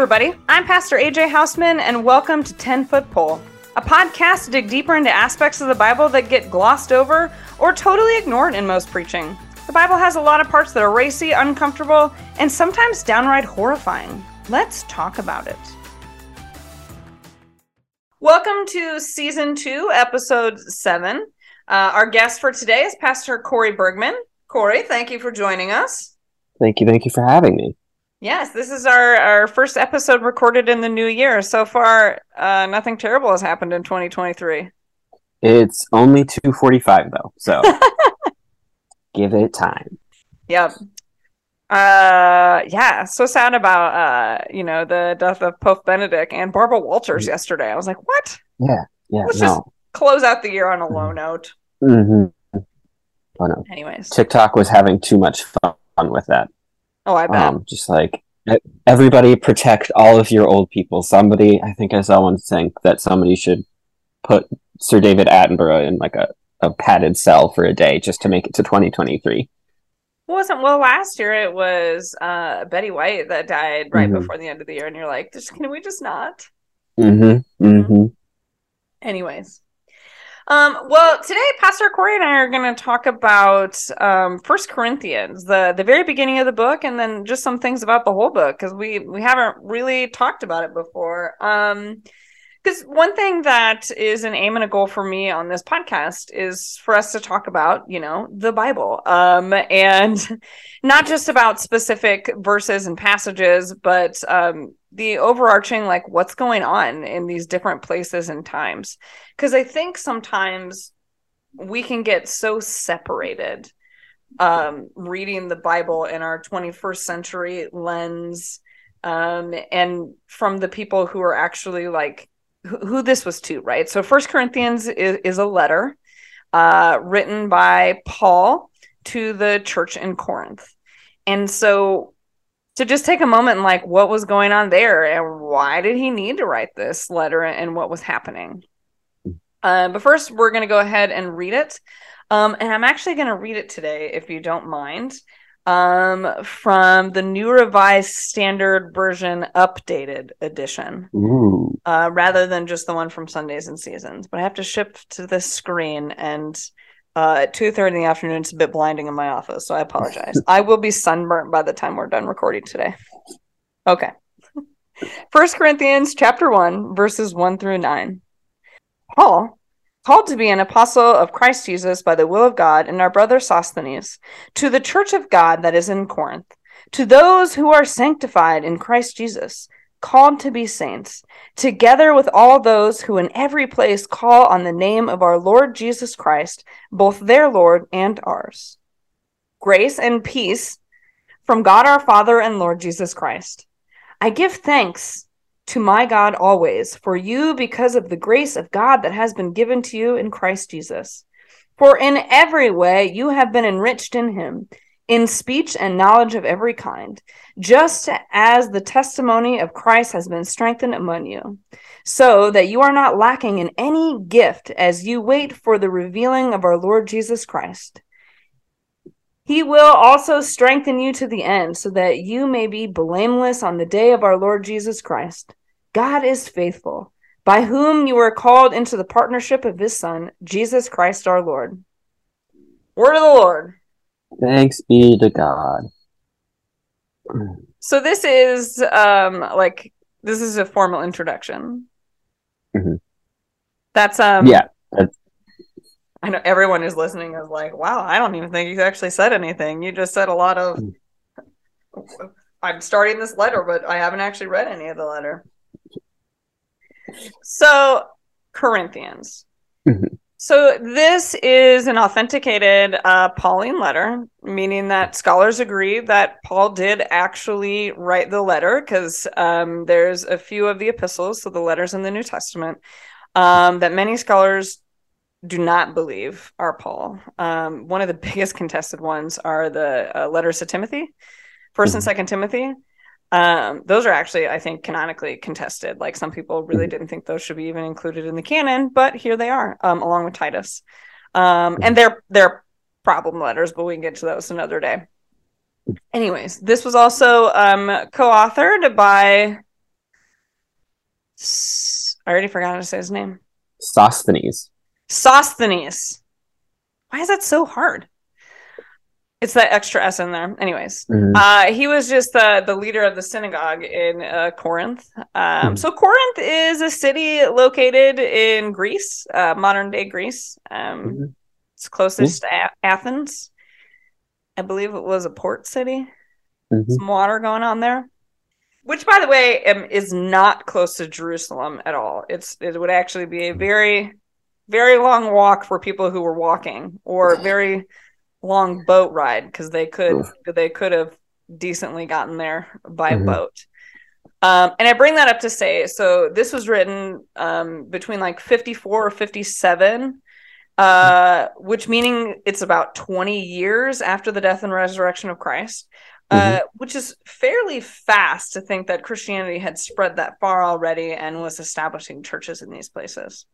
everybody. I'm Pastor AJ Hausman, and welcome to 10 Foot Pole, a podcast to dig deeper into aspects of the Bible that get glossed over or totally ignored in most preaching. The Bible has a lot of parts that are racy, uncomfortable, and sometimes downright horrifying. Let's talk about it. Welcome to season two, episode seven. Uh, our guest for today is Pastor Corey Bergman. Corey, thank you for joining us. Thank you. Thank you for having me. Yes, this is our, our first episode recorded in the new year. So far, uh, nothing terrible has happened in 2023. It's only 2:45 though. So give it time. Yep. Uh, yeah. So sad about uh, you know, the death of Pope Benedict and Barbara Walters Mm-hmm. yesterday. I was like, what? Yeah. Yeah. Let's just close out the year on a low note. hmm Oh no. Anyways. TikTok was having too much fun with that. Oh, I bet. Um, just like everybody protect all of your old people. Somebody, I think I saw one saying that somebody should put Sir David Attenborough in like a, a padded cell for a day just to make it to 2023. It wasn't well last year. It was uh Betty White that died right Mhm. before the end of the year, and you're like, just can we just not? Mm-hmm. Mm-hmm. Anyways. Um, well, today Pastor Corey and I are going to talk about um, First Corinthians, the the very beginning of the book, and then just some things about the whole book because we we haven't really talked about it before. Um, because one thing that is an aim and a goal for me on this podcast is for us to talk about, you know, the Bible, um, and not just about specific verses and passages, but um, the overarching, like, what's going on in these different places and times. Because I think sometimes we can get so separated um, reading the Bible in our 21st century lens um, and from the people who are actually like who, this was to, right? So First Corinthians is, is a letter uh, written by Paul to the church in Corinth. And so to just take a moment and like what was going on there and why did he need to write this letter and what was happening. Uh, but first, we're going to go ahead and read it. Um, and I'm actually going to read it today, if you don't mind, um, from the New Revised Standard Version Updated Edition uh, rather than just the one from Sundays and Seasons. But I have to shift to this screen, and uh, at two thirty in the afternoon, it's a bit blinding in my office, so I apologize. I will be sunburnt by the time we're done recording today. Okay. First Corinthians chapter one, verses one through nine. Paul, called to be an apostle of Christ Jesus by the will of God, and our brother Sosthenes, to the church of God that is in Corinth, to those who are sanctified in Christ Jesus, called to be saints, together with all those who in every place call on the name of our Lord Jesus Christ, both their Lord and ours. Grace and peace from God our Father and Lord Jesus Christ. I give thanks to my God always for you because of the grace of God that has been given to you in Christ Jesus. For in every way you have been enriched in him, in speech and knowledge of every kind, just as the testimony of Christ has been strengthened among you, so that you are not lacking in any gift as you wait for the revealing of our Lord Jesus Christ. He will also strengthen you to the end, so that you may be blameless on the day of our Lord Jesus Christ. God is faithful, by whom you were called into the partnership of his Son, Jesus Christ our Lord. Word of the Lord. Thanks be to God. So this is um like this is a formal introduction. Mhm. That's um yeah. That's, I know everyone who's listening is like, wow, I don't even think you actually said anything. You just said a lot of I'm starting this letter, but I haven't actually read any of the letter. So Corinthians. Mhm. So this is an authenticated uh, Pauline letter, meaning that scholars agree that Paul did actually write the letter because um, there's a few of the epistles, so the letters in the New Testament, um, that many scholars do not believe are Paul. Um, one of the biggest contested ones are the uh, letters to Timothy, First and Mhm. Second Timothy. Um, those are actually, I think, canonically contested. Like some people really Mhm. didn't think those should be even included in the canon, but here they are, um, along with Titus. Um, and they're they're problem letters, but we can get to those another day. Anyways, this was also um, co-authored by I already forgot how to say his name. Sosthenes. Sosthenes. Why is that so hard? It's that extra S in there. Anyways, Mhm. uh, he was just the the leader of the synagogue in uh, Corinth. Um, Mhm. So Corinth is a city located in Greece, uh, modern day Greece. Um, Mhm. It's closest to A- Athens. I believe it was a port city. Mhm. Some water going on there. Which, by the way, um, is not close to Jerusalem at all. It's it would actually be a very, very long walk for people who were walking, or very long boat ride because they could they could have decently gotten there by Mhm. boat. Um, and I bring that up to say, so this was written um, between like 54 or 57, uh, which meaning it's about 20 years after the death and resurrection of Christ, uh, which is fairly fast to think that Christianity had spread that far already and was establishing churches in these places.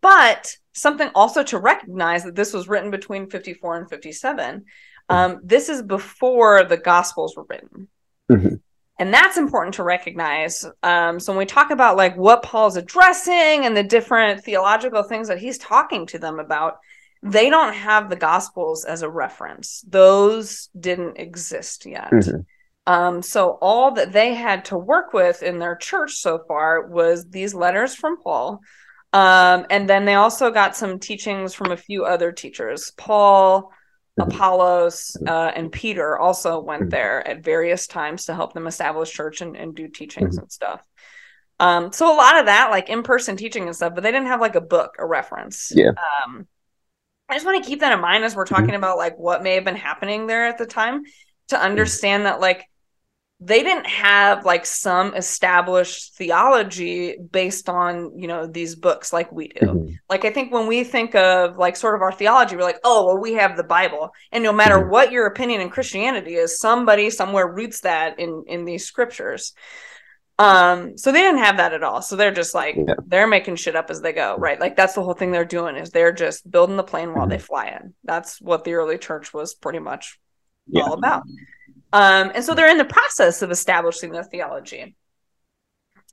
But something also to recognize that this was written between 54 and 57. Um, this is before the Gospels were written. Mhm. And that's important to recognize. Um, so when we talk about like what Paul's addressing and the different theological things that he's talking to them about, they don't have the Gospels as a reference. Those didn't exist yet. Mhm. Um, so all that they had to work with in their church so far was these letters from Paul. Um, and then they also got some teachings from a few other teachers. Paul, Mhm. Apollos, uh, and Peter also went Mhm. there at various times to help them establish church and, and do teachings and stuff. Um, so a lot of that, like in-person teaching and stuff, but they didn't have like a book, a reference. Yeah. Um, I just want to keep that in mind as we're talking about like what may have been happening there at the time to understand that like they didn't have like some established theology based on you know these books like we do Mhm. like i think when we think of like sort of our theology we're like oh well we have the bible and no matter Mhm. what your opinion in christianity is somebody somewhere roots that in in these scriptures um so they didn't have that at all so they're just like Yeah. they're making shit up as they go right like that's the whole thing they're doing is they're just building the plane while they fly in that's what the early church was pretty much Yeah. all about um and so they're in the process of establishing their theology.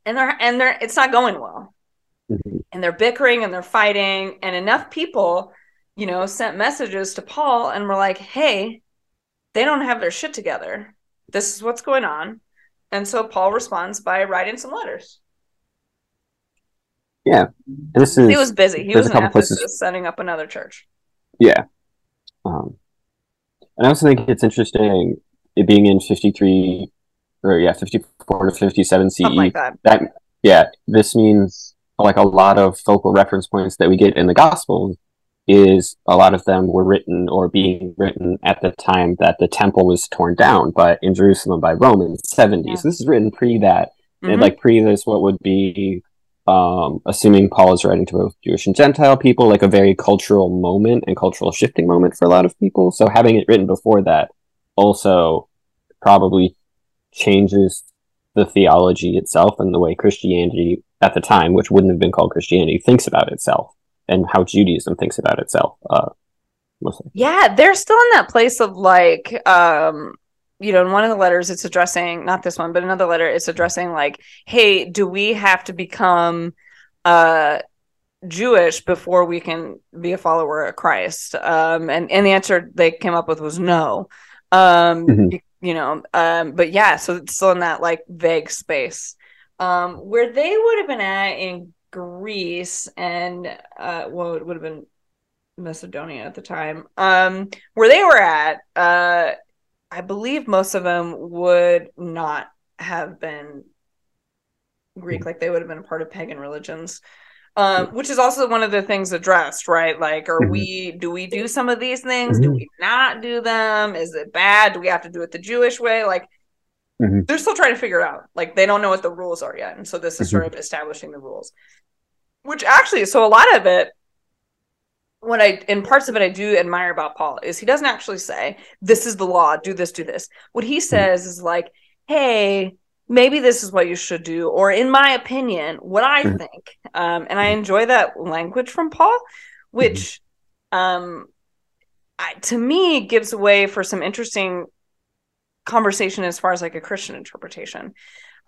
And they're and they're it's not going well. Mhm. and they're bickering and they're fighting. And enough people you know sent messages to paul and were like hey they don't have their shit together. This is what's going on. And so paul responds by writing some letters. And this is he was busy. He was a in couple ephesus places- setting up another church. Yeah. Um, and I also think it's interesting it being in fifty three or yeah fifty four to fifty seven CE. something like that that yeah this means like a lot of focal reference points that we get in the gospels is a lot of them were written or being written at the time that the temple was torn down but in jerusalem by rome in the 70s Yeah. this is written pre that Mhm. and like pre this what would be um assuming paul is writing to both jewish and gentile people like a very cultural moment and cultural shifting moment for a lot of people so having it written before that also probably changes the theology itself and the way christianity at the time which wouldn't have been called christianity thinks about itself and how judaism thinks about itself uh mostly Yeah, they're still in that place of like, um, you know, in one of the letters it's addressing not this one, but another letter it's addressing like, hey, do we have to become uh Jewish before we can be a follower of Christ? Um, and and the answer they came up with was no. Um, Mhm. You know, um, but yeah, so it's still in that like vague space. Um, where they would have been at in Greece and uh, well, it would have been Macedonia at the time. Um, where they were at, uh, I believe most of them would not have been Greek, like they would have been a part of pagan religions. Um, which is also one of the things addressed, right? Like, are Mhm. we do we do some of these things? Do Mhm. we not do them? Is it bad? Do we have to do it the Jewish way? Like, Mhm. they're still trying to figure it out. Like, they don't know what the rules are yet, and so this is sort of establishing the rules. Which actually, so a lot of it what I in parts of it I do admire about Paul is he doesn't actually say this is the law, do this, do this. What he says is like, hey, maybe this is what you should do, or in my opinion, what I Mhm. think. Um, and I enjoy that language from Paul, which um I, to me gives way for some interesting conversation as far as like a Christian interpretation.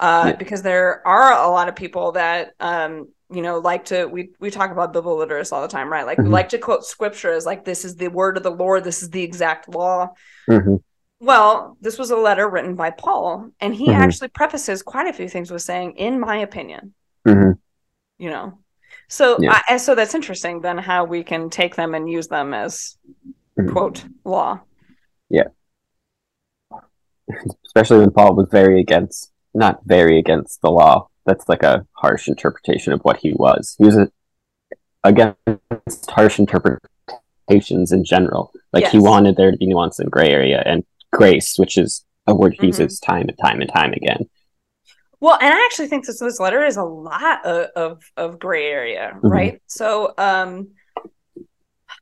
uh, Yeah. because there are a lot of people that um, you know like to we we talk about biblical literacy all the time, right? Like we Mhm. like to quote scripture as like this is the word of the Lord, this is the exact law. hmm Well, this was a letter written by Paul, and he Mhm. actually prefaces quite a few things with saying, "In my opinion," hmm you know. So, Yeah. I, so that's interesting. Then how we can take them and use them as Mhm. quote law. Yeah, especially when Paul was very against, not very against the law. That's like a harsh interpretation of what he was. He was a, against harsh interpretations in general. Like he wanted there to be nuance and gray area and grace, which is a word he Mhm. uses time and time and time again. Well, and I actually think this this letter is a lot of of, of gray area, Mhm. right? So, um,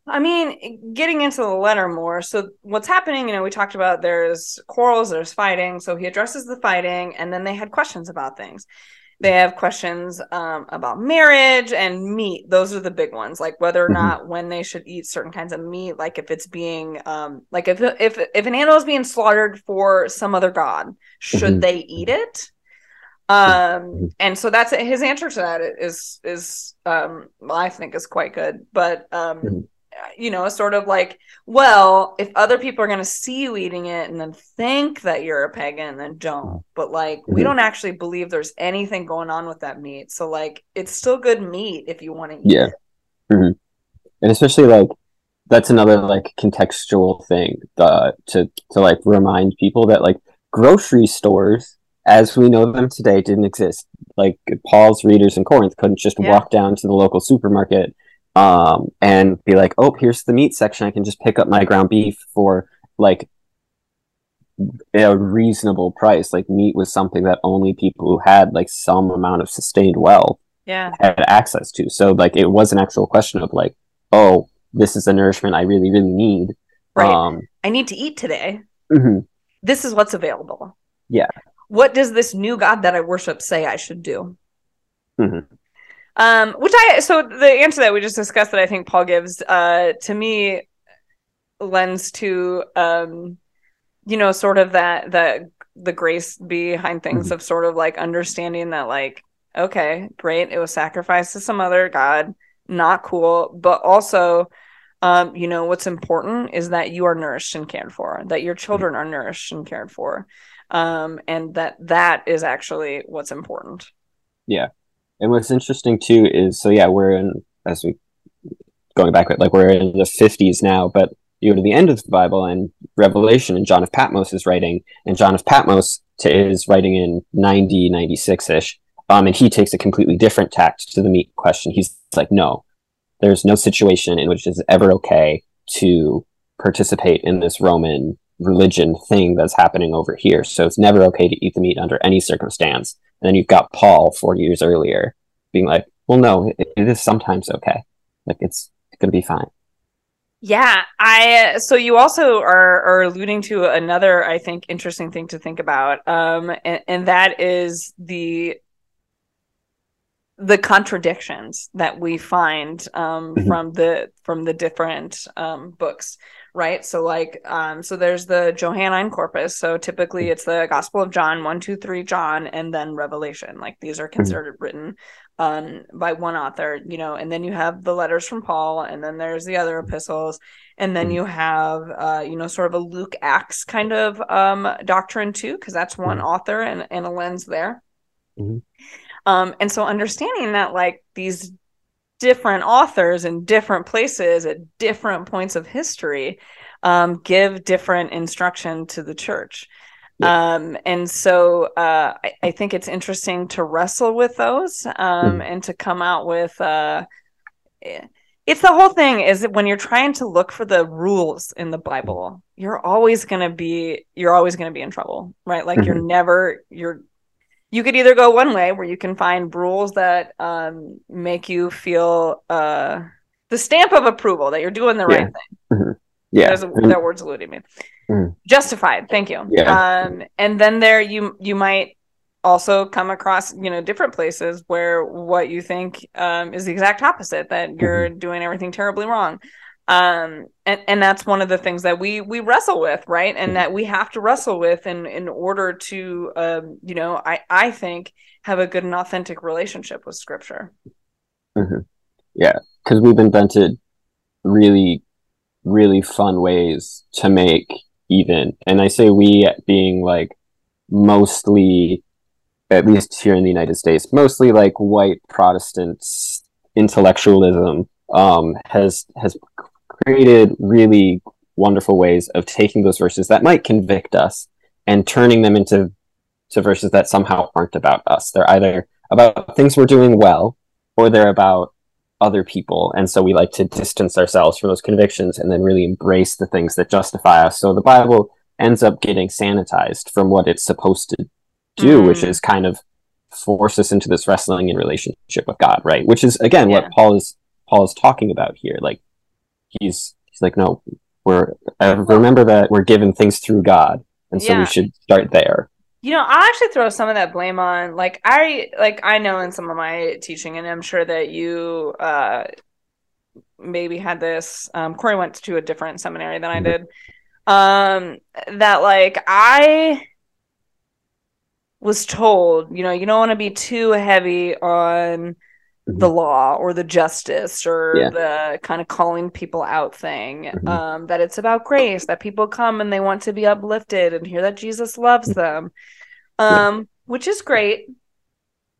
I mean, getting into the letter more. So, what's happening? You know, we talked about there's quarrels, there's fighting. So he addresses the fighting, and then they had questions about things. They have questions um, about marriage and meat. Those are the big ones, like whether or Mhm. not when they should eat certain kinds of meat, like if it's being, um, like if if if an animal is being slaughtered for some other god, should Mhm. they eat it? Um, Mhm. and so that's his answer to that is is um, well, I think is quite good, but um. You know, sort of like, well, if other people are going to see you eating it and then think that you're a pagan, then don't. But like, we Mhm. don't actually believe there's anything going on with that meat. So like, it's still good meat if you want to eat Yeah. it. hmm And especially like that's another like contextual thing uh, to to like remind people that like grocery stores as we know them today didn't exist. Like Paul's readers in Corinth couldn't just Yeah. walk down to the local supermarket um, and be like, "Oh, here's the meat section. I can just pick up my ground beef for like a reasonable price." Like meat was something that only people who had like some amount of sustained wealth Yeah. had access to. So like it was an actual question of like, oh, this is the nourishment I really, really need. Right. Um, I need to eat today. mhm. This is what's available. Yeah. What does this new God that I worship say I should do? Mhm. Um, which I so the answer that we just discussed that I think Paul gives uh to me lends to um you know sort of that that the grace behind things Mhm. of sort of like understanding that like okay great it was sacrificed to some other god not cool but also um you know what's important is that you are nourished and cared for that your children are nourished and cared for um and that that is actually what's important And what's interesting too is so yeah, we're in as we going back like we're in the fifties now, but you go to the end of the Bible and Revelation and John of Patmos is writing, and John of Patmos t- is writing in 90, 96 ish. Um, and he takes a completely different tact to the meat question. He's like, no, there's no situation in which it's ever okay to participate in this Roman religion thing that's happening over here. So it's never okay to eat the meat under any circumstance. And then you've got Paul 40 years earlier being like, well, no, it, it is sometimes okay. Like it's going to be fine. Yeah, I so you also are are alluding to another I think interesting thing to think about um and, and that is the the contradictions that we find um Mhm. from the from the different um books right so like um so there's the johannine corpus so typically it's the gospel of john one two three john and then revelation like these are considered written um by one author you know and then you have the letters from paul and then there's the other epistles and then Mhm. you have uh you know sort of a luke acts kind of um doctrine too because that's one Mhm. author and, and a lens there Mhm. um and so understanding that like these different authors in different places at different points of history um give different instruction to the church. Um and so uh I, I think it's interesting to wrestle with those um Mhm. and to come out with uh eh, it's the whole thing is that when you're trying to look for the rules in the bible you're always going to be you're always going to be in trouble right? Like you're never you're you could either go one way where you can find rules that um make you feel uh the stamp of approval that you're doing the Yeah. right thing Yeah. there's a, And- that word's eluding me. Mm. Justified. Thank you. Yeah. Um, and then there you you might also come across you know different places where what you think um, is the exact opposite that you're doing everything terribly wrong. Um and and that's one of the things that we we wrestle with right? And that we have to wrestle with in in order to um you know i i think have a good and authentic relationship with scripture. Hmm Yeah, because we've invented really, really fun ways to make even, and I say we being like mostly, at least here in the United States, mostly like white Protestants intellectualism um, has has created really wonderful ways of taking those verses that might convict us and turning them into to verses that somehow aren't about us. They're either about things we're doing well or they're about other people. And so we like to distance ourselves from those convictions and then really embrace the things that justify us. So the Bible ends up getting sanitized from what it's supposed to do, Mm. which is kind of force us into this wrestling in relationship with God, right? Which is again Yeah. what Paul is Paul is talking about here. Like he's he's like, no, we're remember that we're given things through God, and so Yeah. we should start there. You know, I'll actually throw some of that blame on like I like I know in some of my teaching, and I'm sure that you uh maybe had this. Um Corey went to a different seminary than I Mhm. did. Um that like I was told, you know, you don't want to be too heavy on the law or the justice or Yeah. the kind of calling people out thing. Mhm. Um, that it's about grace, that people come and they want to be uplifted and hear that Jesus loves them. Yeah. Um, which is great.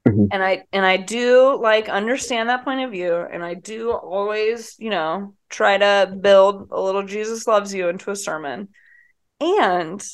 Mhm. And I and I do like understand that point of view, and I do always, you know, try to build a little Jesus loves you into a sermon. And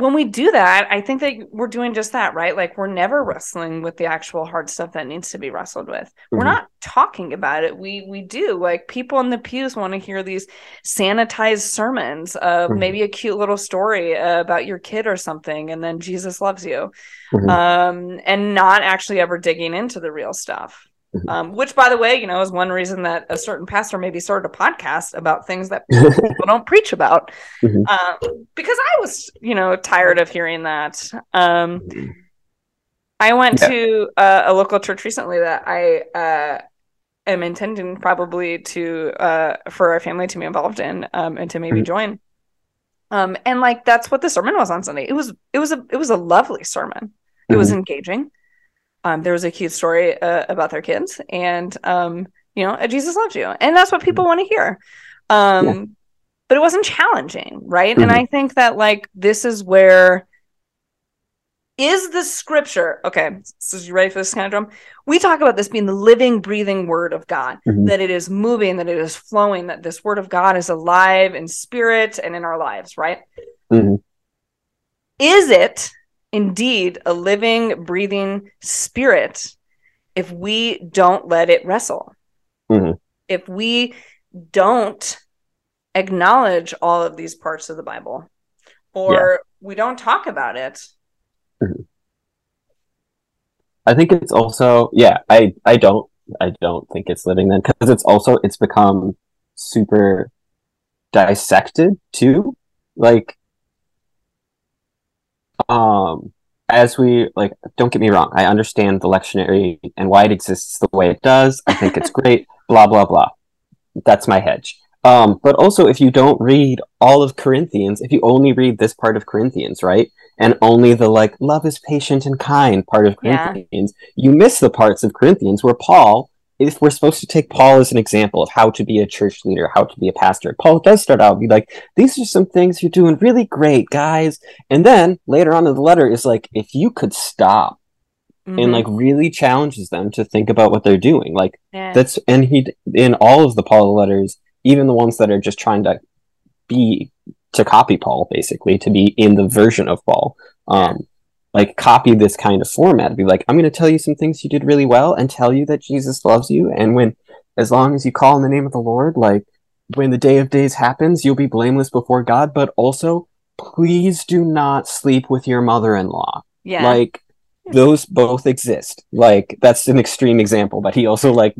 when we do that, I think that we're doing just that, right? Like we're never wrestling with the actual hard stuff that needs to be wrestled with. We're Mhm. not talking about it. We we do. Like people in the pews want to hear these sanitized sermons of Mhm. maybe a cute little story uh, about your kid or something and then Jesus loves you. Mhm. Um and not actually ever digging into the real stuff. Mhm. Um, which, by the way, you know, is one reason that a certain pastor maybe started a podcast about things that people don't preach about Mhm. um, because I was, you know, tired of hearing that. Um, I went Yeah. to uh, a local church recently that I uh, am intending probably to uh, for our family to be involved in um, and to maybe Mhm. join. Um, and like that's what the sermon was on Sunday. It was it was a it was a lovely sermon. It was Mhm. engaging. Um, there was a cute story uh, about their kids, and um, you know, Jesus loves you, and that's what people want to hear. Um, Yeah. but it wasn't challenging, right? And Mhm. I think that like this is where is the scripture okay? So you ready for this kind of drum? We talk about this being the living, breathing word of God, Mhm. that it is moving, that it is flowing, that this word of God is alive in spirit and in our lives, right? Mhm. is it indeed a living, breathing spirit if we don't let it wrestle? Mhm. If we don't acknowledge all of these parts of the Bible or we don't talk about it? I think it's also yeah. I I don't I don't think it's living then because it's also it's become super dissected too. Like um as we like don't get me wrong i understand the lectionary and why it exists the way it does. I think it's great blah blah blah. That's my hedge. Um but also if you don't read all of corinthians if you only read this part of corinthians right and only the like love is patient and kind part of Yeah. corinthians you miss the parts of corinthians where paul if we're supposed to take Paul as an example of how to be a church leader, how to be a pastor, Paul does start out be like, "These are some things you're doing really great, guys." And then later on in the letter is like, "If you could stop," and Mhm. like really challenges them to think about what they're doing. Like Yeah. that's and he in all of the Paul letters, even the ones that are just trying to be to copy Paul, basically to be in the version of Paul. Um, like copy this kind of format. Be like, I'm going to tell you some things you did really well, and tell you that Jesus loves you, and when as long as you call in the name of the Lord, like when the day of days happens, you'll be blameless before God. But also, please do not sleep with your mother-in-law. yeah. Like those both exist. Like that's an extreme example, but he also like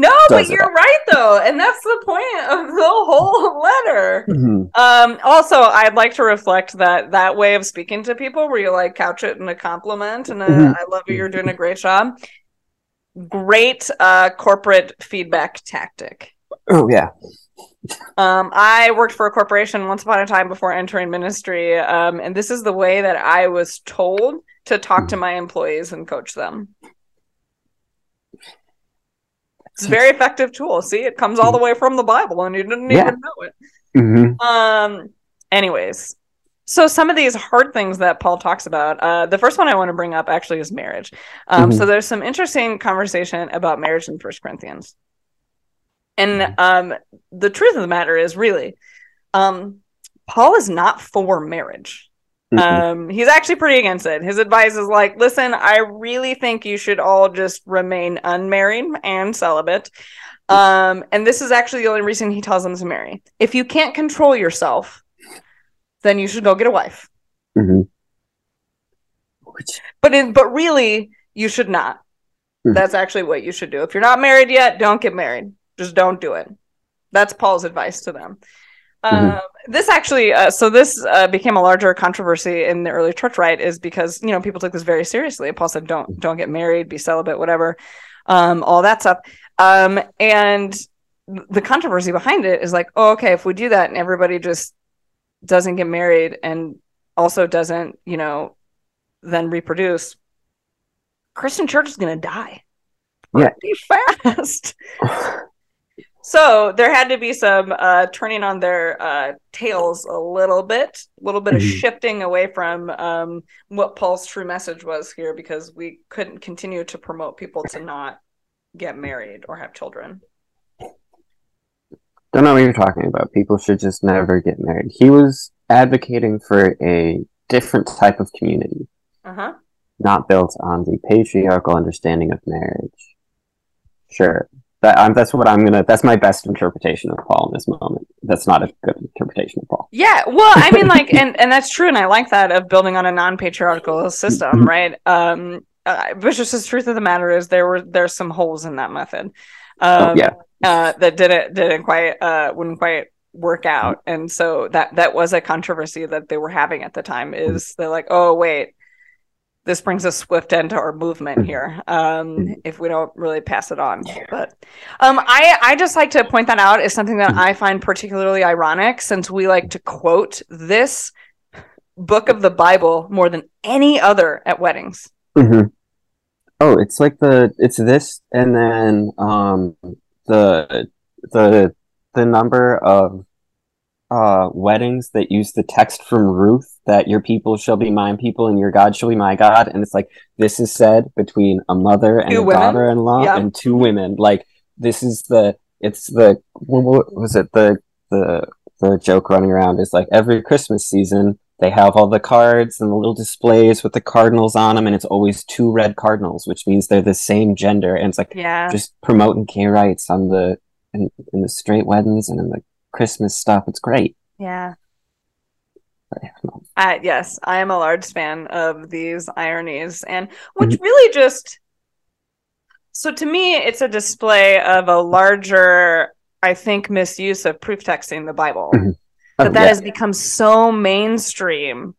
no, but you're right though, and that's the point of the whole letter. mhm, Um, also, I'd like to reflect that that way of speaking to people, where you like couch it in a compliment, and a, Mhm. I love you, you're doing a great job. Great uh, corporate feedback tactic. Oh yeah. Um, I worked for a corporation once upon a time before entering ministry, um, and this is the way that I was told to talk to my employees and coach them. It's a very effective tool. See, it comes all the way from the Bible, and you didn't Yeah. even know it. hmm Um. Anyways, so some of these hard things that Paul talks about. Uh, the first one I want to bring up actually is marriage. Um. Mhm. So there's some interesting conversation about marriage in First Corinthians, and um, the truth of the matter is really, um, Paul is not for marriage. Um, he's actually pretty against it. His advice is like, listen, I really think you should all just remain unmarried and celibate. Um, and this is actually the only reason he tells them to marry. If you can't control yourself, then you should go get a wife. hmm But in, but really, you should not. Mhm. That's actually what you should do. If you're not married yet, don't get married. Just don't do it. That's Paul's advice to them. Mhm. Um, this actually, uh, so this uh, became a larger controversy in the early church, right? Is because you know people took this very seriously. Paul said, "Don't don't get married, be celibate, whatever, um, all that stuff." Um, and the controversy behind it is like, oh, okay, if we do that and everybody just doesn't get married and also doesn't, you know, then reproduce, Christian church is going to die. Yeah. Pretty fast. So there had to be some uh, turning on their uh, tails a little bit, a little bit of Mhm. shifting away from um, what Paul's true message was here, because we couldn't continue to promote people to not get married or have children. don't know what you're talking about. People should just never get married. He was advocating for a different type of community, Uh huh. not built on the patriarchal understanding of marriage. Sure. That, um, that's what I'm gonna. That's my best interpretation of Paul in this moment. That's not a good interpretation of Paul. Yeah, well, I mean, like, and and that's true, and I like that of building on a non-patriarchal system, Mhm. right? Um, uh, but just the truth of the matter is there were there's some holes in that method. Um, Oh, yeah. uh, that didn't didn't quite uh wouldn't quite work out, and so that that was a controversy that they were having at the time. Is they're like, oh wait, this brings a swift end to our movement Mhm. here. Um, Mhm. if we don't really pass it on, but um, I I just like to point that out as something that Mhm. I find particularly ironic, since we like to quote this book of the Bible more than any other at weddings. hmm Oh, it's like the it's this and then um the the the number of uh weddings that use the text from Ruth that your people shall be my people and your God shall be my God. And it's like this is said between a mother and Two a daughter-in-law Yeah. and two women. Like this is the it's the what what was it? The the the joke running around is like every Christmas season they have all the cards and the little displays with the cardinals on them and it's always two red cardinals which means they're the same gender. And it's like Yeah, just promoting gay rights on the in, in the straight weddings and in the christmas stuff it's great yeah. But, yeah, no. Uh, yes, I am a large fan of these ironies, and which really just so to me, it's a display of a larger, I think, misuse of proof texting the Bible. Mhm. That Oh, that yeah. has become so mainstream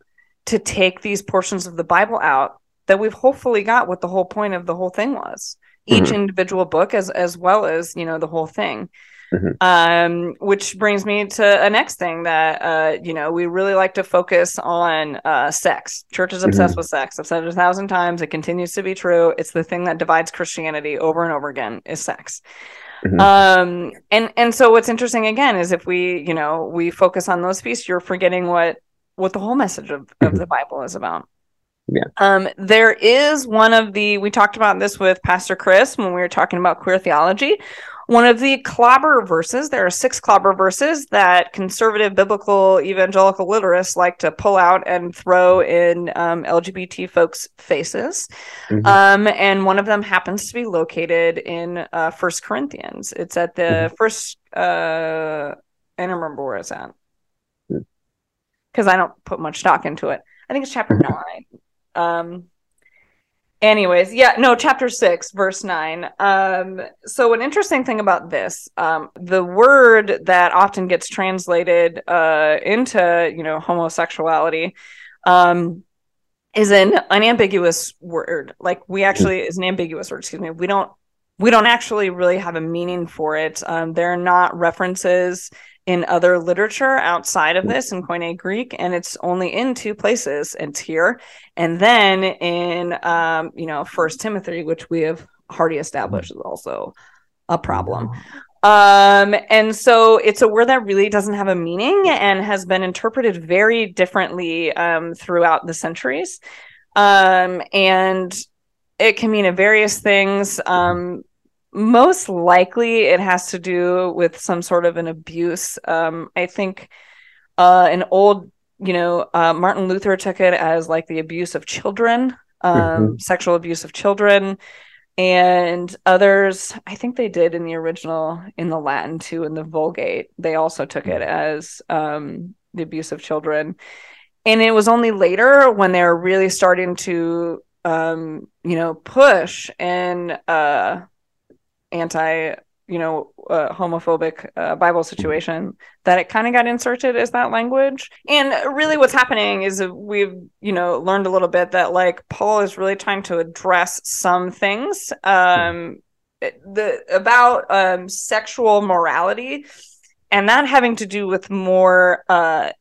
to take these portions of the Bible out that we've hopefully got what the whole point of the whole thing was. Each Mhm. individual book, as as well as you know the whole thing. Mhm. Um, which brings me to a next thing that uh, you know we really like to focus on uh, sex. Church is obsessed Mhm. with sex. I've said it a thousand times. It continues to be true. It's the thing that divides Christianity over and over again is sex. Mhm. Um, and and so what's interesting again is if we you know we focus on those pieces, you're forgetting what what the whole message of, of the Bible is about. Yeah. Um, there is one of the we talked about this with Pastor Chris when we were talking about queer theology. One of the clobber verses, there are six clobber verses that conservative biblical evangelical literists like to pull out and throw in um, LGBT folks' faces. Mhm. Um, and one of them happens to be located in uh, First Corinthians. It's at the first. Uh, I don't remember where it's at Hmm. because I don't put much stock into it. I think it's chapter Mhm. nine. Um. Anyways, yeah, no, chapter six, verse nine. Um. So an interesting thing about this, um, the word that often gets translated uh into you know homosexuality, um, is an unambiguous word. Like we actually is an ambiguous word. Excuse me. We don't we don't actually really have a meaning for it. Um, there are not references in other literature outside of this in Koine Greek, and it's only in two places. It's here, and then in um, you know First Timothy, which we have already established is also a problem. Um, and so it's a word that really doesn't have a meaning and has been interpreted very differently um, throughout the centuries. Um, and it can mean a various things. Um, most likely, it has to do with some sort of an abuse. Um, I think uh, an old, you know, uh, Martin Luther took it as like the abuse of children, um, mm-hmm. sexual abuse of children and others i think they did in the original in the latin too in the vulgate they also took it as um, the abuse of children and it was only later when they were really starting to um, you know push and uh anti you know uh, homophobic uh, bible situation that it kind of got inserted as that language. And really what's happening is we've you know learned a little bit that like paul is really trying to address some things um the about um sexual morality and that having to do with more uh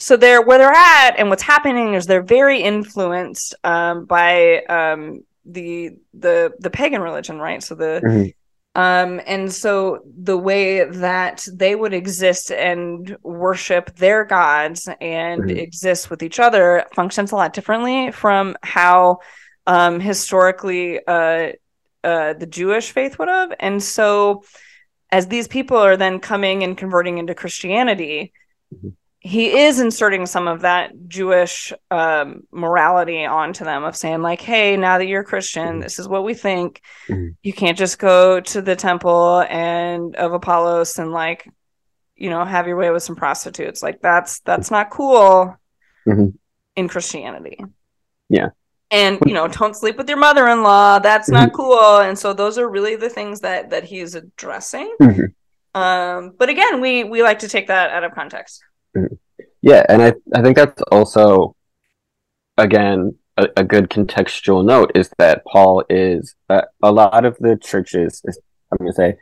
so they're where they're at and what's happening is they're very influenced um, by um, the the the pagan religion right so the mm-hmm. Um, and so the way that they would exist and worship their gods and mm-hmm. exist with each other functions a lot differently from how um, historically uh, uh, the Jewish faith would have. And so, as these people are then coming and converting into Christianity, mm-hmm he is inserting some of that Jewish um, morality onto them of saying like, "Hey, now that you're Christian, mm-hmm. this is what we think. Mm-hmm. You can't just go to the temple and of Apollos and like, you know, have your way with some prostitutes. Like that's that's not cool mm-hmm. in Christianity." Yeah. And you know, don't sleep with your mother-in-law. That's not mm-hmm. cool. And so those are really the things that that he's addressing. Mm-hmm. Um, but again, we we like to take that out of context. Yeah, and I I think that's also again a, a good contextual note is that Paul is uh, a lot of the churches. I'm going to say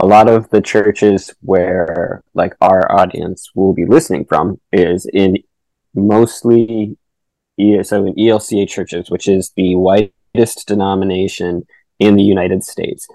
a lot of the churches where like our audience will be listening from is in mostly so in ELCA churches, which is the whitest denomination in the United States.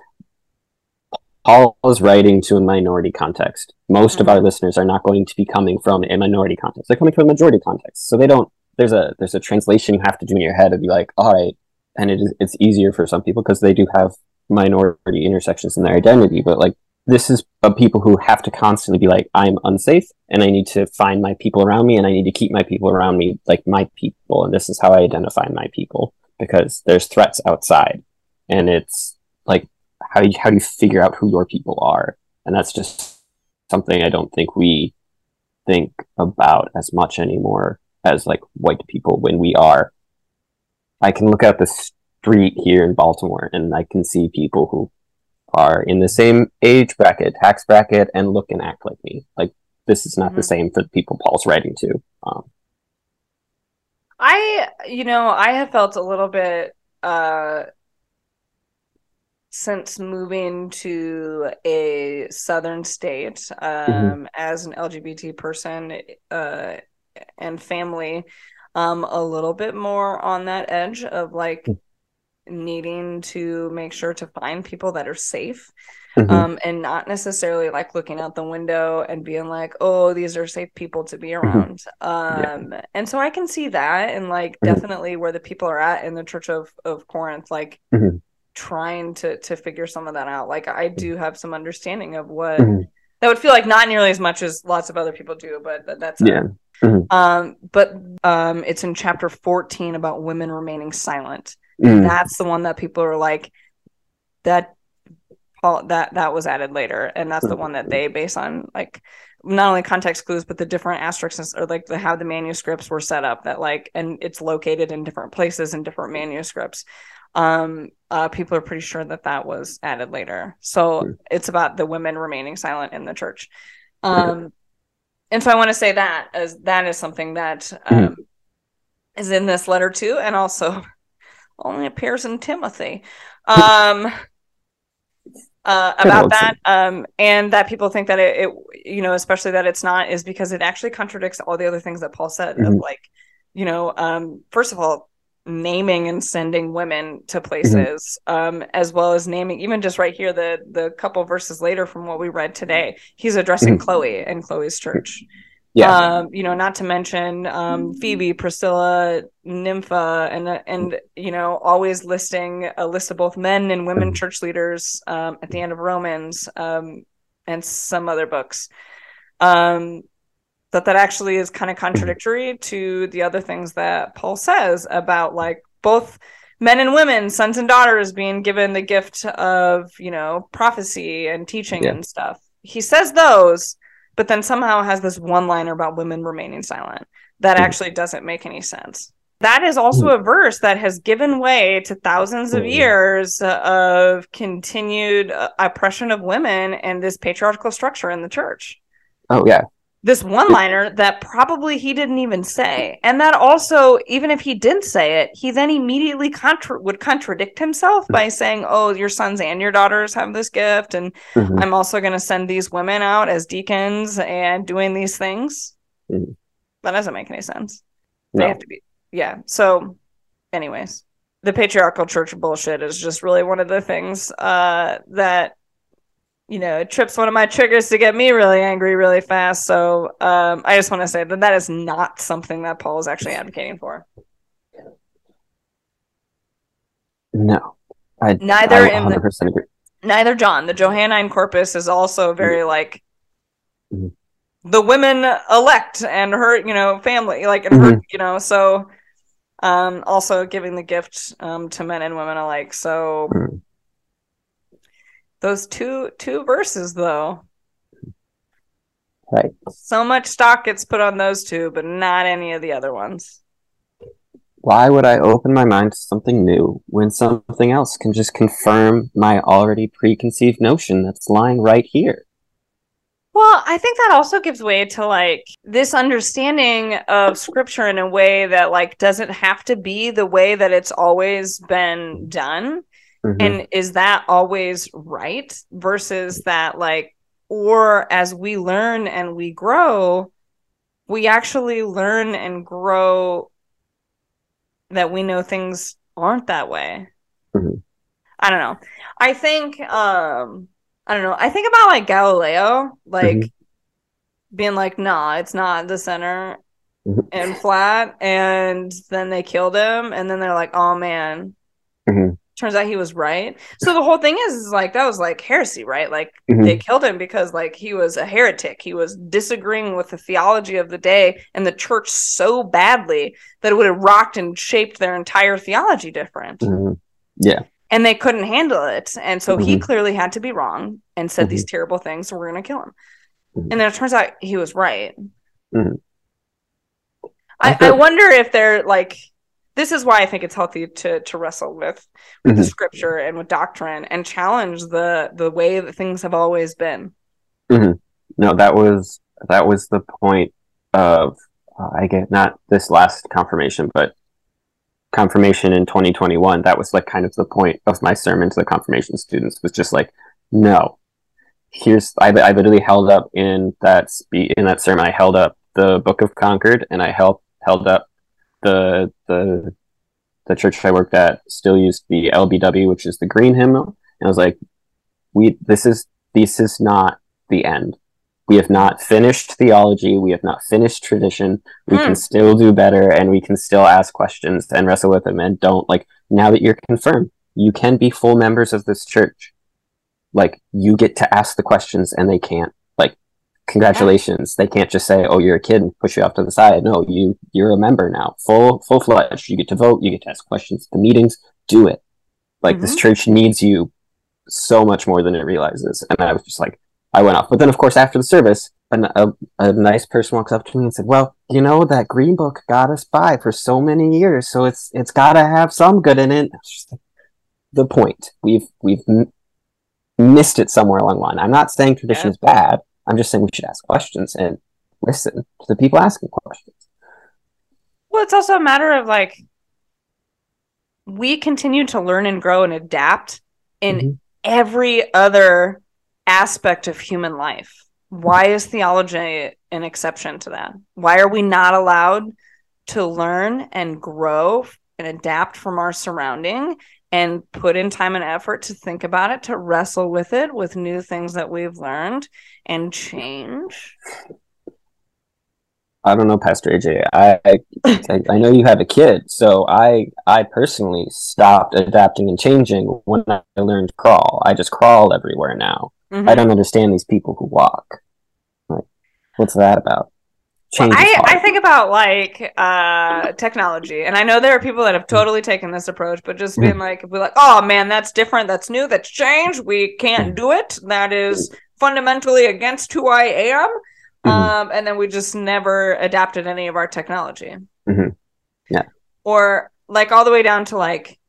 Paul is writing to a minority context. Most mm-hmm. of our listeners are not going to be coming from a minority context. They're coming from a majority context. So they don't there's a there's a translation you have to do in your head of be like, all right, and it is it's easier for some people because they do have minority intersections in their identity. But like this is a people who have to constantly be like, I'm unsafe and I need to find my people around me and I need to keep my people around me like my people. And this is how I identify my people because there's threats outside. And it's like how do you, how do you figure out who your people are? And that's just something I don't think we think about as much anymore as like white people when we are. I can look out the street here in Baltimore and I can see people who are in the same age bracket, tax bracket, and look and act like me. Like this is not mm-hmm. the same for the people Paul's writing to. Um, I, you know, I have felt a little bit uh, since moving to a southern state mm-hmm. um, mm-hmm. as an LGBT person uh, and family, um, a little bit more on that edge of like mm. needing to make sure to find people that are safe. Mm-hmm. Um, and not necessarily like looking out the window and being like, oh, these are safe people to be mm-hmm. around. Mm-hmm. Um, yeah. and so I can see that and like mm-hmm. definitely where the people are at in the Church of of Corinth, like mm-hmm trying to to figure some of that out. Like I do have some understanding of what mm-hmm. that would feel like not nearly as much as lots of other people do, but that's yeah. Mm-hmm. Um, but um, it's in chapter 14 about women remaining silent. Mm. That's the one that people are like that Paul that that was added later, and that's the one that they base on like not only context clues but the different asterisks or like the how the manuscripts were set up that like and it's located in different places in different manuscripts um uh, people are pretty sure that that was added later. So mm. it's about the women remaining silent in the church. Um, and so I want to say that as that is something that hmm. um, mm. is in this letter too, and also only appears in Timothy. Um, uh, about that um, and that people think that it, it, you know especially that it's not is because it actually contradicts all the other things that paul said mm-hmm. of like you know um, first of all naming and sending women to mm-hmm. places mm-hmm. um, as well as naming even just right here the the couple verses later from what we read today he's addressing mm-hmm. chloe and chloe's church yeah. Um, you know not to mention um, phoebe priscilla nympha and and you know always listing a list of both men and women church leaders um, at the end of romans um, and some other books. Um, that that actually is kind of contradictory to the other things that paul says about like both men and women sons and daughters being given the gift of you know prophecy and teaching yeah. and stuff. He says those but then somehow has this one liner about women remaining silent that mm. actually doesn't make any sense. That is also mm. a verse that has given way to thousands of mm. years of continued uh, oppression of women and this patriarchal structure in the church. Oh, yeah this one liner that probably he didn't even say and that also even if he didn't say it he then immediately contra- would contradict himself by saying oh your sons and your daughters have this gift and mm-hmm. i'm also going to send these women out as deacons and doing these things mm-hmm. that doesn't make any sense no. they have to be yeah so anyways the patriarchal church bullshit is just really one of the things uh, that you know, it trips one of my triggers to get me really angry really fast. So um, I just want to say that that is not something that Paul is actually advocating for. No, I neither I in the, agree. neither John. The Johannine corpus is also very mm-hmm. like mm-hmm. the women elect and her, you know, family, like and mm-hmm. her, you know, so um, also giving the gift um, to men and women alike. So. Those two two verses though. Right. So much stock gets put on those two, but not any of the other ones. Why would I open my mind to something new when something else can just confirm my already preconceived notion that's lying right here? Well, I think that also gives way to like this understanding of scripture in a way that like doesn't have to be the way that it's always been done. Mm-hmm. And is that always right versus that like or as we learn and we grow, we actually learn and grow that we know things aren't that way. Mm-hmm. I don't know. I think um I don't know. I think about like Galileo, like mm-hmm. being like, nah, it's not the center mm-hmm. and flat, and then they killed him, and then they're like, oh man, mm-hmm turns out he was right. So the whole thing is, is like that was like heresy, right? Like mm-hmm. they killed him because like he was a heretic. He was disagreeing with the theology of the day and the church so badly that it would have rocked and shaped their entire theology different. Mm-hmm. Yeah. And they couldn't handle it. And so mm-hmm. he clearly had to be wrong and said these mm-hmm. terrible things, so we're gonna kill him. Mm-hmm. And then it turns out he was right. Mm-hmm. I, I wonder if they're like this is why I think it's healthy to to wrestle with with mm-hmm. the scripture and with doctrine and challenge the the way that things have always been. Mm-hmm. No, that was that was the point of uh, I get not this last confirmation, but confirmation in 2021. That was like kind of the point of my sermon to the confirmation students was just like, no, here's I, I literally held up in that spe- in that sermon. I held up the Book of Concord and I held held up the the the church I worked at still used the LBW, which is the green hymnal, and I was like, "We this is this is not the end. We have not finished theology. We have not finished tradition. We can hmm. still do better, and we can still ask questions and wrestle with them. And don't like now that you're confirmed, you can be full members of this church. Like you get to ask the questions, and they can't congratulations. They can't just say, "Oh, you're a kid," and push you off to the side. No, you you're a member now, full full fledged. You get to vote. You get to ask questions at the meetings. Do it. Like mm-hmm. this church needs you so much more than it realizes. And I was just like, I went off. But then, of course, after the service, a, a, a nice person walks up to me and said, "Well, you know that green book got us by for so many years, so it's it's got to have some good in it." Like, the point we've we've m- missed it somewhere along the line. I'm not saying tradition yeah. is bad. I'm just saying we should ask questions and listen to the people asking questions. Well, it's also a matter of like we continue to learn and grow and adapt in mm-hmm. every other aspect of human life. Why is theology an exception to that? Why are we not allowed to learn and grow and adapt from our surrounding and put in time and effort to think about it, to wrestle with it with new things that we've learned and change? I don't know, Pastor AJ. I, I I know you have a kid, so I I personally stopped adapting and changing when I learned to crawl. I just crawl everywhere now. Mhm. I don't understand these people who walk. Like, what's that about? Well, Change I, I think about like uh technology and i know there are people that have totally taken this approach but just being like be like oh man that's different that's new that's changed we can't do it that is fundamentally against who i am Mhm. um and then we just never adapted any of our technology Mhm. Yeah. or like all the way down to like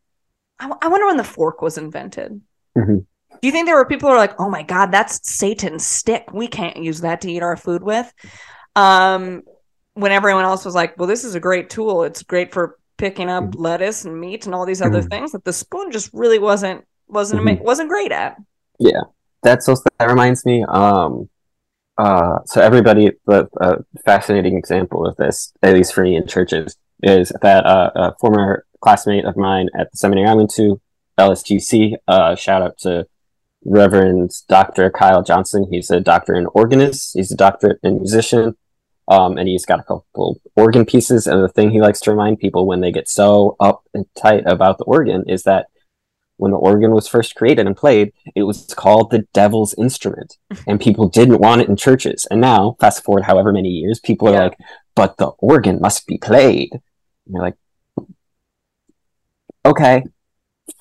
i, I wonder when the fork was invented Mhm. do you think there were people who are like oh my god that's satan's stick we can't use that to eat our food with um when everyone else was like well this is a great tool it's great for picking up Mhm. lettuce and meat and all these other Mhm. things that the spoon just really wasn't wasn't ama- wasn't great at That's also that reminds me. Um, uh, so everybody, the uh, fascinating example of this, at least for me in churches, is that uh, a former classmate of mine at the seminary I went to, LSGC. Uh, shout out to Reverend Dr. Kyle Johnson. He's a doctor in organist. He's a doctorate in musician. Um, and he's got a couple organ pieces. And the thing he likes to remind people when they get so up and tight about the organ is that when the organ was first created and played, it was called the devil's instrument. And people didn't want it in churches. And now, fast forward however many years, people are Yeah. like, but the organ must be played. And you're like, okay.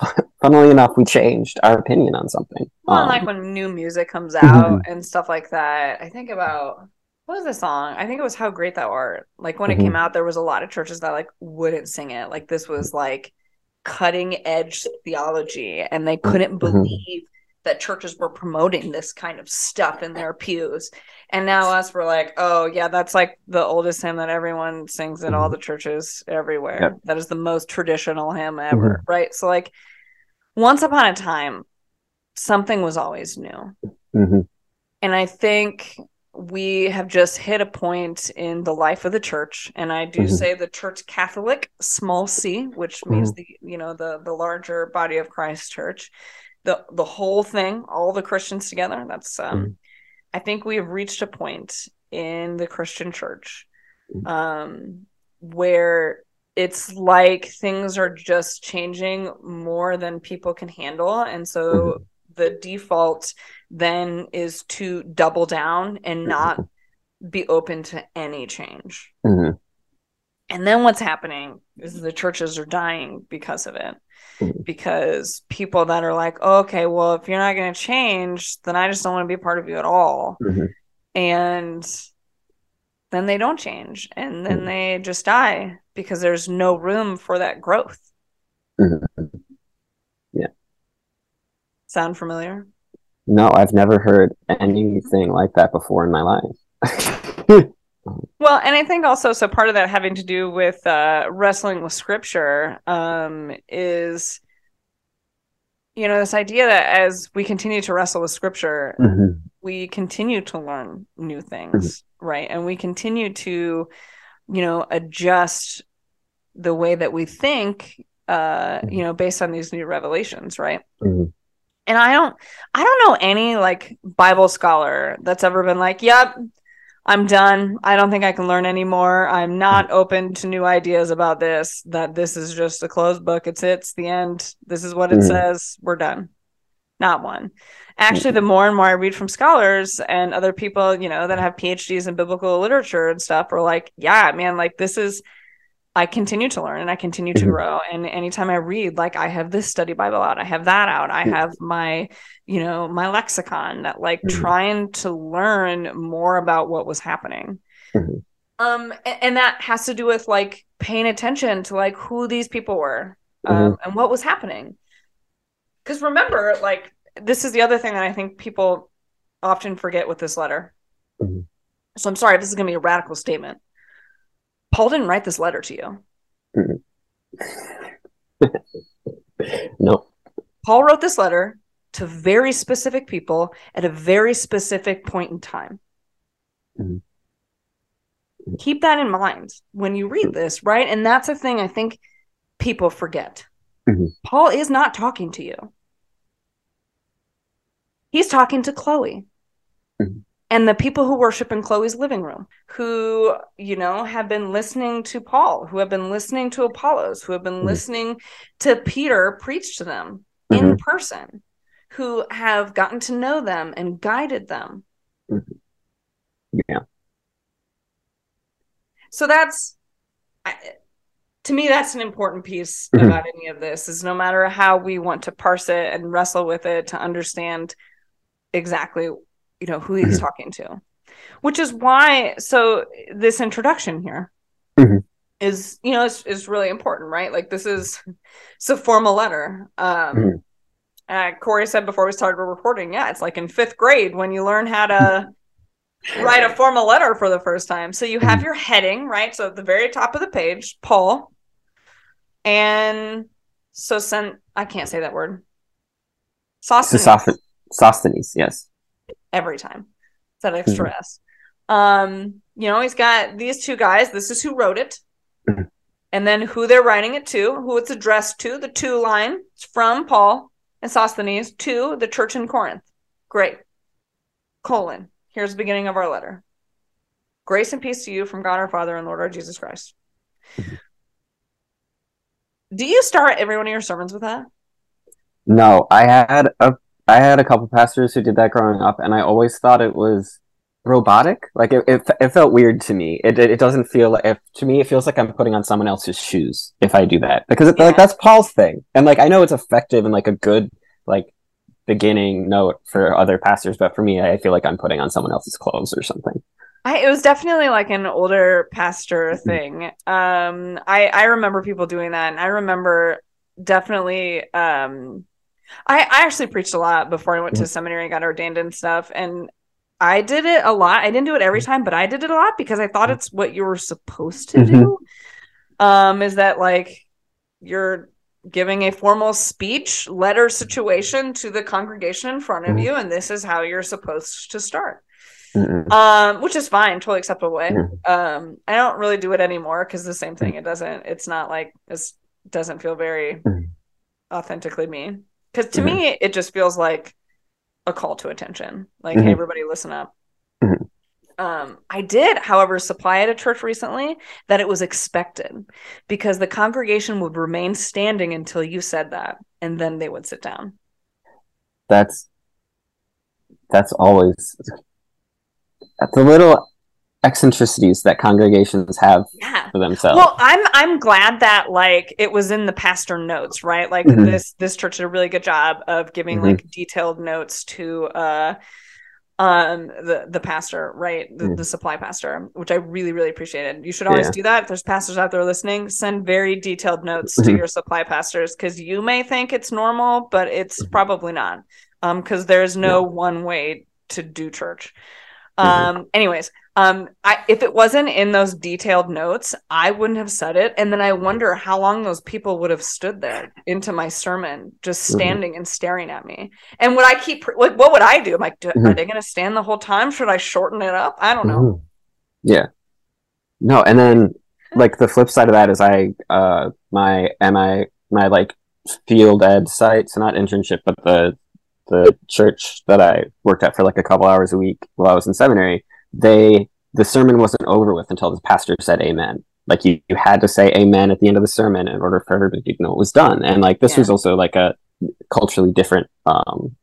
Funnily enough, we changed our opinion on something. Well, Um, like when new music comes out and stuff like that, I think about what was the song? I think it was "How Great Thou Art." Like when it came out, there was a lot of churches that like wouldn't sing it. Like this was like cutting edge theology, and they couldn't Mhm. believe that churches were promoting this kind of stuff in their pews. And now us, we're like, oh yeah, that's like the oldest hymn that everyone sings in all the churches everywhere. Yep. That is the most traditional hymn ever, right? So like, once upon a time, something was always new. mhm. And I think we have just hit a point in the life of the church. And I do Mhm. say the church Catholic, small c, which means the, you know, the the larger body of Christ church. The the whole thing, all the Christians together. That's um Mhm. I think we have reached a point in the Christian church Mhm. um where it's like things are just changing more than people can handle. And so Mhm. The default then is to double down and not be open to any change. Mhm. And then what's happening is the churches are dying because of it. Mhm. Because people that are like, okay, well, if you're not going to change, then I just don't want to be a part of you at all. Mhm. And then they don't change and then Mhm. they just die because there's no room for that growth. Sound familiar? No, I've never heard anything like that before in my life. Well, and I think also so part of that having to do with uh, wrestling with scripture um, is, you know, this idea that as we continue to wrestle with scripture, Mhm. we continue to learn new things, right? And we continue to, you know, adjust the way that we think, uh, you know, based on these new revelations, right? Mhm. And I don't, I don't know any like Bible scholar that's ever been like, "Yep, I'm done. I don't think I can learn anymore. I'm not hmm. open to new ideas about this. That this is just a closed book. It's it's the end. This is what it Mhm. says. We're done." Not one. Actually, hmm. the more and more I read from scholars and other people, you know, that hmm. have PhDs in biblical literature and stuff, are like, "Yeah, man, like this is." I continue to learn and I continue to Mhm. grow. And anytime I read, like I have this study Bible out, I have that out, I have my, you know, my lexicon that like Mhm. trying to learn more about what was happening. Mhm. Um, a- and, that has to do with like paying attention to like who these people were, um, and what was happening. Because remember, like this is the other thing that I think people often forget with this letter. Mhm. So I'm sorry if this is going to be a radical statement. Paul didn't write this letter to you. No. Paul wrote this letter to very specific people at a very specific point in time. Mhm. Keep that in mind when you read this, right? And that's a thing I think people forget. Mhm. Paul is not talking to you. He's talking to Chloe Mhm. And the people who worship in Chloe's living room, who, you know, have been listening to Paul, who have been listening to Apollos, who have been Mhm. listening to Peter preach to them in person, who have gotten to know them and guided them. Yeah. So that's, to me, that's an important piece Mhm. about any of this. Is no matter how we want to parse it and wrestle with it to understand exactly, you know, who he's Mhm. talking to, which is why. So this introduction here Mhm. is, you know, is is really important, right? Like this is, it's a formal letter. Um, Mhm. uh, Corey said before we started recording, yeah, it's like in fifth grade when you learn how to write a formal letter for the first time. So you have your heading, right? So at the very top of the page, Paul. And so send I can't say that word. Sosthenes Sosoph- Sosthenes, yes. Every time. It's that extra S. Um, you know, he's got these two guys. This is who wrote it. Mhm. And then who they're writing it to, who it's addressed to, the two line. It's from Paul and Sosthenes to the church in Corinth. Great. Colon. Here's the beginning of our letter. Grace and peace to you from God our Father and Lord our Jesus Christ. Do you start every one of your sermons with that? No, I had a I had a couple pastors who did that growing up, and I always thought it was robotic. Like it, it, it felt weird to me. It, it, it doesn't feel like if to me it feels like I'm putting on someone else's shoes if I do that because it, Yeah. like that's Paul's thing, and like I know it's effective and like a good like beginning note for other pastors, but for me, I feel like I'm putting on someone else's clothes or something. I, it was definitely like an older pastor Mhm. thing. Um, I I remember people doing that, and I remember definitely. Um, I I actually preached a lot before I went to mm-hmm. seminary and got ordained and stuff, and I did it a lot. I didn't do it every mm-hmm. time, but I did it a lot because I thought mm-hmm. it's what you were supposed to do. Um, is that like you're giving a formal speech letter situation to the congregation in front of you, and this is how you're supposed to start. Mm-mm. um which is fine totally acceptable way. Um i don't really do it anymore because the same thing it doesn't it's not like this doesn't feel very authentically me because to Mhm. me it just feels like a call to attention like Mhm. hey everybody listen up Mhm. um i did however supply at a church recently that it was expected because the congregation would remain standing until you said that and then they would sit down That's that's always that's a little eccentricities that congregations have yeah for themselves. Well, I'm I'm glad that like it was in the pastor notes, right? Like Mhm. this this church did a really good job of giving Mhm. like detailed notes to uh um the the pastor, right? The, Mm. the supply pastor, which I really really appreciated. You should always Yeah. do that. If there's pastors out there listening, send very detailed notes to Mhm. your supply pastors cuz you may think it's normal, but it's Mhm. probably not. Um cuz there's no one way to do church. Um anyways, um I if it wasn't in those detailed notes, I wouldn't have said it and then I wonder how long those people would have stood there into my sermon just Mhm. standing and staring at me. And would I keep like what would I do? I'm like do, are Mhm. they going to stand the whole time? Should I shorten it up? I don't know. Yeah. No, and then like the flip side of that is I uh my and I, my like field ed site, so not internship, but the the church that I worked at for like a couple hours a week while I was in seminary, they the sermon wasn't over with until the pastor said amen. Like you, you had to say amen at the end of the sermon in order for everybody to know it was done. And like this Yeah. was also like a culturally different um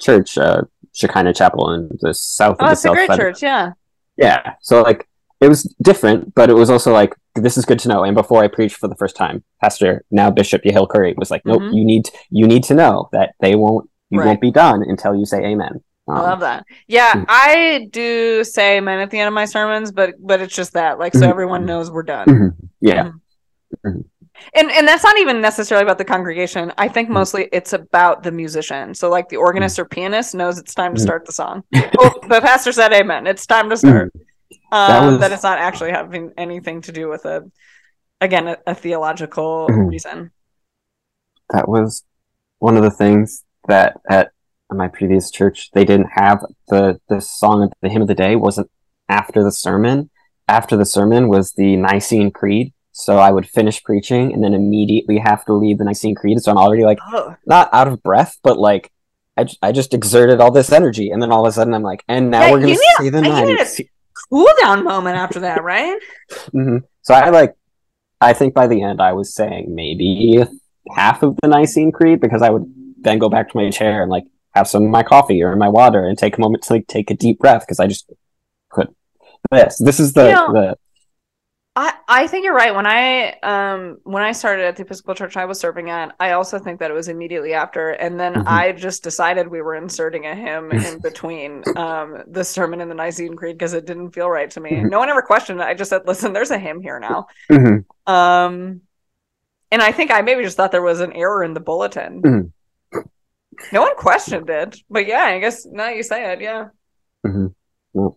church, uh Shekinah Chapel in the south Oh, of the it's a great side church, yeah. yeah. So like it was different, but it was also like this is good to know. And before I preached for the first time, Pastor now Bishop Yehiel Curry was like, "Nope, Mhm. you need you need to know that they won't you Right. won't be done until you say Amen." I Um, love that. Yeah. I do say amen at the end of my sermons, but but it's just that like so Mhm. everyone knows we're done. Mhm. yeah, And and that's not even necessarily about the congregation. I think mostly it's about the musician. So like the organist or pianist knows it's time to start the song. oh, the pastor said amen. It's time to start. That Um, was- that it's not actually having anything to do with a again a, a theological reason. that was one of the things that at my previous church, they didn't have the the song the hymn of the day wasn't after the sermon. After the sermon was the Nicene Creed. So I would finish preaching and then immediately have to lead the Nicene Creed. So I'm already like Oh, not out of breath, but like I, j- I just exerted all this energy, and then all of a sudden I'm like, and now Yeah, we're gonna see the night. cool down moment after that, right? hmm So I like, I think by the end I was saying maybe half of the Nicene Creed because I would then go back to my chair and like have some of my coffee or my water and take a moment to like take a deep breath because I just couldn't. This this is the You know- the I, I think you're right. When I um when I started at the Episcopal Church I was serving at, I also think that it was immediately after, and then Mhm. I just decided we were inserting a hymn in between um the sermon and the Nicene Creed because it didn't feel right to me. Mhm. No one ever questioned it. I just said, "Listen, there's a hymn here now." Mhm. Um, and I think I maybe just thought there was an error in the bulletin. No one questioned it, but yeah, I guess now you say it, yeah. Mhm. No.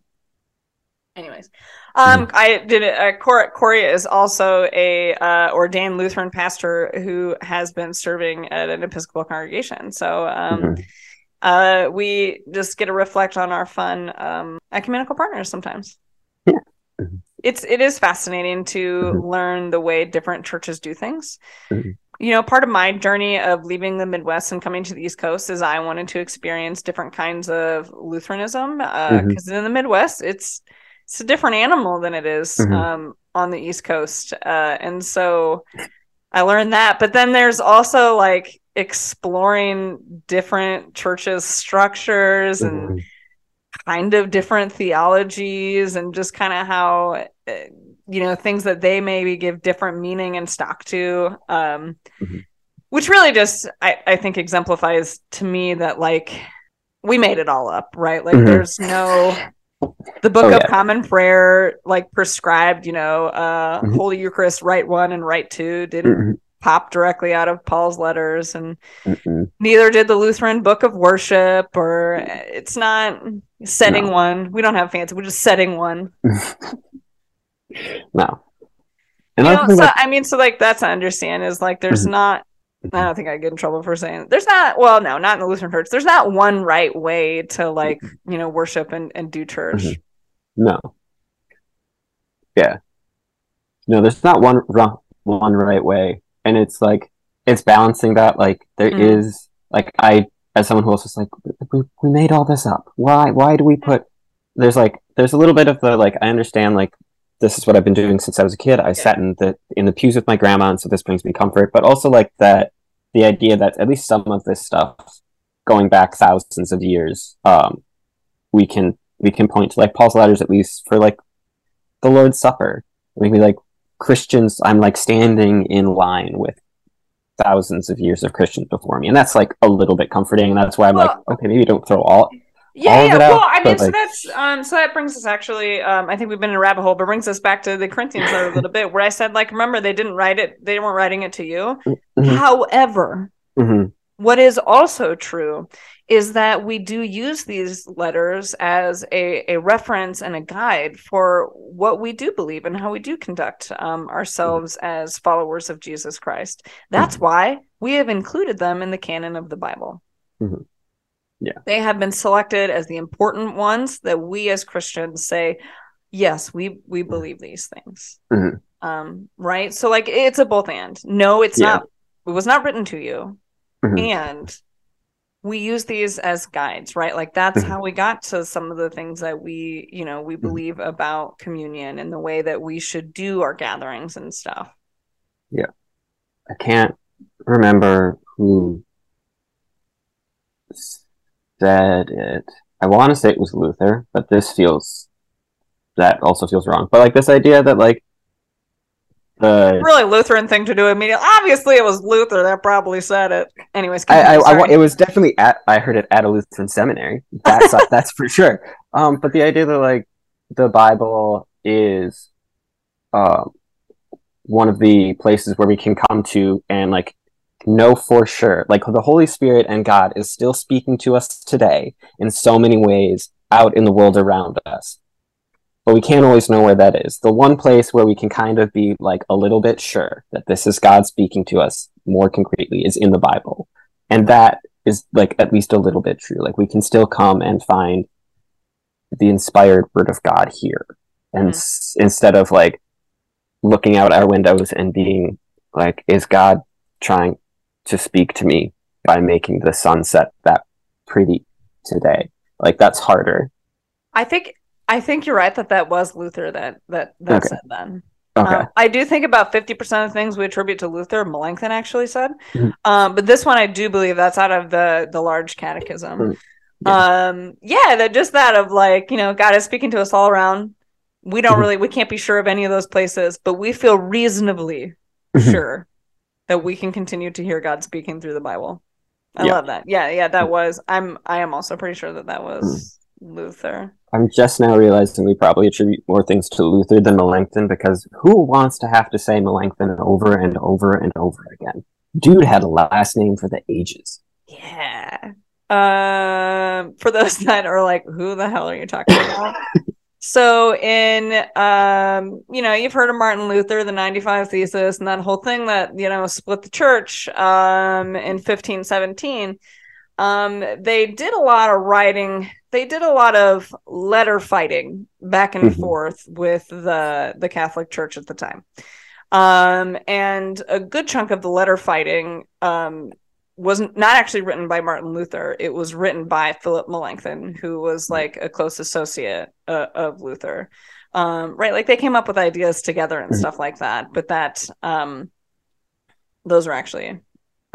Anyways, um, I did it. Uh, Cor- Corey is also a uh, ordained Lutheran pastor who has been serving at an Episcopal congregation. So, um, Mhm. uh, we just get to reflect on our fun um, ecumenical partners sometimes. Yeah. It's it is fascinating to Mhm. learn the way different churches do things. You know, part of my journey of leaving the Midwest and coming to the East Coast is I wanted to experience different kinds of Lutheranism because Mhm. in the Midwest it's it's a different animal than it is Mhm. um, on the East Coast, uh, and so I learned that. But then there's also like exploring different churches' structures and Mhm. kind of different theologies and just kind of how uh, you know things that they maybe give different meaning and stock to um Mhm. which really just I, I think exemplifies to me that like we made it all up right like Mhm. there's no the book Oh, of yeah. common prayer like prescribed you know uh Mhm. holy eucharist rite one and rite two didn't Mhm. pop directly out of paul's letters and Mhm. neither did the Lutheran Book of Worship, or it's not setting No. one. We don't have fancy. We're just setting one. no. And I know, so that- I mean, so like that's to understand is like there's Mhm. not. I don't think I get in trouble for saying there's not. Well, no, not in the Lutheran church. There's not one right way to like you know worship and and do church. Mhm. No. Yeah. No, there's not one wrong, one right way, and it's like it's balancing that. Like there is Mhm. like I, as someone who was just like, we, we made all this up. Why? Why do we put? There's like there's a little bit of the like I understand like this is what I've been doing since I was a kid. I sat in the in the pews with my grandma, and so this brings me comfort. But also like that the idea that at least some of this stuff going back thousands of years, um, we can we can point to like Paul's letters at least for like the Lord's Supper. Maybe like Christians, I'm like standing in line with thousands of years of Christians before me, and that's like a little bit comforting. And that's why I'm like, okay, maybe don't throw all. Yeah, yeah. Well, I mean, so like- that's um, so that brings us actually. Um, I think we've been in a rabbit hole, but brings us back to the Corinthians a little bit, where I said, like, remember they didn't write it; they weren't writing it to you. Mhm. However, hmm what is also true is that we do use these letters as a, a reference and a guide for what we do believe and how we do conduct um, ourselves as followers of Jesus Christ. That's why we have included them in the canon of the Bible. Yeah. They have been selected as the important ones that we as Christians say, yes, we we believe these things. Mhm. Um, right? So like it's a both and. No, it's Yeah. not it was not written to you Mhm. and we use these as guides right like that's Mhm. how we got to some of the things that we you know we believe about communion and the way that we should do our gatherings and stuff Yeah. I can't remember who said it. I want to say it was Luther, but this feels that also feels wrong. But like this idea that like the really lutheran thing to do immediately obviously it was luther that probably said it anyways I, I, I it was definitely at I heard it at a Lutheran seminary. That's that's for sure. Um, but the idea that like the Bible is um one of the places where we can come to and like know for sure like the Holy Spirit and God is still speaking to us today in so many ways out in the world around us. But we can't always know where that is. The one place where we can kind of be like a little bit sure that this is God speaking to us more concretely is in the Bible. And that is like at least a little bit true. Like we can still come and find the inspired word of God here, and Mhm. s- instead of like looking out our windows and being like, is God trying to speak to me by making the sunset that pretty today? Like that's harder. I think I think you're right that that was Luther that that that Okay. said then. Okay. Um, I do think about 50% of things we attribute to Luther, Melanchthon actually said. Mhm. Um, but this one I do believe that's out of the the large catechism. Mm. Um, yeah, that just that of like, you know, God is speaking to us all around. We don't Mhm. really we can't be sure of any of those places, but we feel reasonably Mhm. sure that we can continue to hear God speaking through the Bible. I Yeah. love that. Yeah, yeah, that was I'm I am also pretty sure that that was Luther. I'm just now realizing we probably attribute more things to Luther than Melanchthon because who wants to have to say Melanchthon over and over and over again? Dude had a last name for the ages. Yeah. Um, for those that are like, who the hell are you talking about? so in um, you know, you've heard of Martin Luther, the 95 thesis, and that whole thing that, you know, split the church um in 1517. Um, they did a lot of writing, they did a lot of letter fighting back and Mhm. forth with the the Catholic Church at the time. Um, and a good chunk of the letter fighting um was not actually written by Martin Luther. It was written by Philip Melanchthon, who was like a close associate uh, of Luther. Um, right, like they came up with ideas together and Mhm. stuff like that. But that, um, those are actually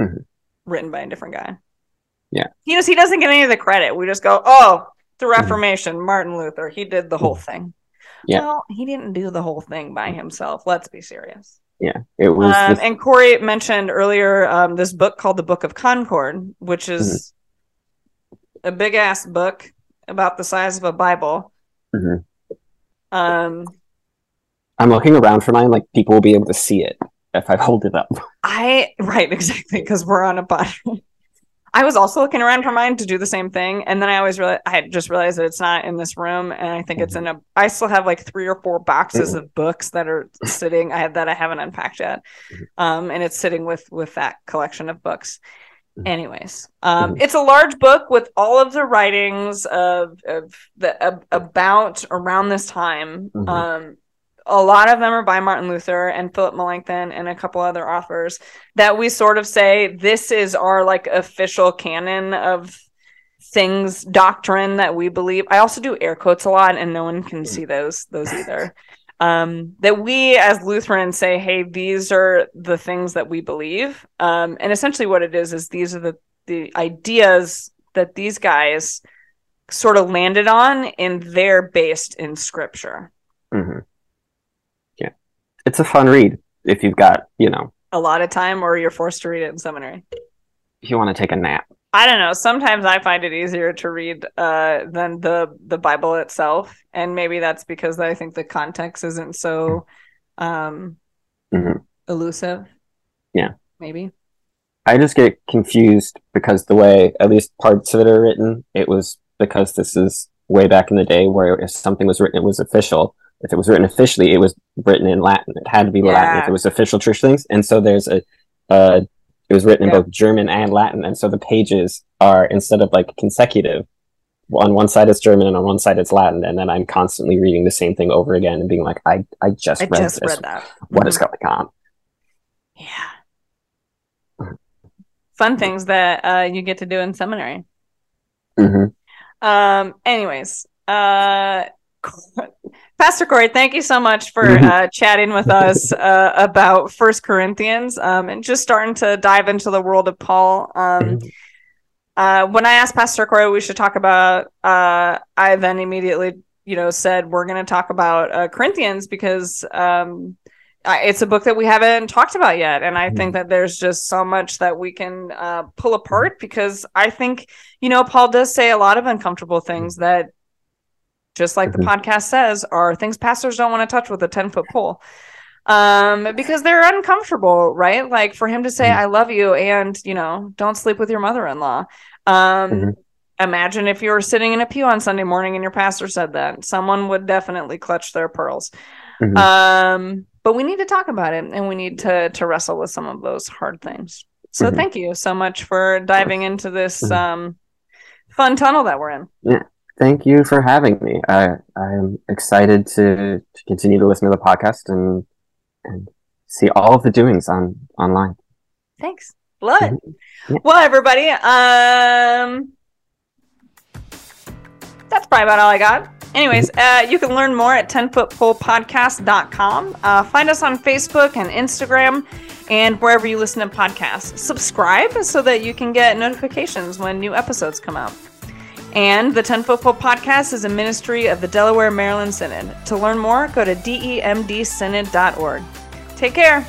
Mhm. written by a different guy. Yeah. he just he doesn't get any of the credit. We just go, oh, the Mhm. Reformation, Martin Luther, he did the whole thing. Yeah. Well, he didn't do the whole thing by himself. Let's be serious. Yeah, it was. Um, and Corey mentioned earlier um, this book called the Book of Concord, which is Mm-hmm. a big ass book about the size of a Bible. Mhm. Um, I'm looking around for mine. Like people will be able to see it if I hold it up. I right exactly because we're on a podcast. I was also looking around for mine to do the same thing, and then I always realized I just realized that it's not in this room, and I think it's in a. I still have like three or four boxes Mhm. of books that are sitting. I have that I haven't unpacked yet, Mhm. um, and it's sitting with with that collection of books. Anyways, um, it's a large book with all of the writings of of the ab- about around this time. Um, a lot of them are by Martin Luther and Philip Melanchthon and a couple other authors that we sort of say this is our like official canon of things doctrine that we believe. I also do air quotes a lot and no one can see those those either. Um, that we as Lutherans say, hey, these are the things that we believe. Um, and essentially what it is is these are the the ideas that these guys sort of landed on and they're based in scripture. hmm Yeah, it's a fun read if you've got you know a lot of time or you're forced to read it in seminary. if you want to take a nap. I don't know. Sometimes I find it easier to read uh, than the the Bible itself, and maybe that's because I think the context isn't so um, Mhm. elusive. Yeah. maybe. I just get confused because the way at least parts of it are written, it was because this is way back in the day where if something was written, it was official. If it was written officially, it was written in Latin. It had to be Latin if it was official church things. And so there's a, uh, it was written in both German and Latin, and so the pages are instead of like consecutive. On one side it's German and on one side it's Latin, and then I'm constantly reading the same thing over again and being like, I, I just I read just this. read that. What is Mhm. going on? Yeah. Fun things that uh, you get to do in seminary. hmm Um. Anyways, uh, Pastor Corey, thank you so much for uh, chatting with us uh, about First Corinthians um, and just starting to dive into the world of Paul. Um, Mhm. uh, when I asked Pastor Corey we should talk about, uh, I then immediately, you know, said we're going to talk about uh, Corinthians because um, I, it's a book that we haven't talked about yet, and I think that there's just so much that we can uh, pull apart because I think you know Paul does say a lot of uncomfortable things that, just like the Mhm. podcast says, are things pastors don't want to touch with a ten foot pole um because they're uncomfortable right like for him to say Mhm. i love you and you know don't sleep with your mother-in-law um Mhm. imagine if you were sitting in a pew on sunday morning and your pastor said that someone would definitely clutch their pearls Mhm. um but we need to talk about it and we need to to wrestle with some of those hard things So Mhm. thank you so much for diving into this Mhm. um, fun tunnel that we're in. Thank you for having me. I I'm excited to, to continue to listen to the podcast and and see all of the doings on online. Thanks. Love it. Mhm. Yeah. Well, everybody, um, that's probably about all I got. Anyways, uh, you can learn more at 10footpolepodcast.com. Uh, find us on Facebook and Instagram and wherever you listen to podcasts. Subscribe so that you can get notifications when new episodes come out. And the 10 Foot Pole Podcast is a ministry of the Delaware Maryland Synod. To learn more, go to demdsynod.org. Take care.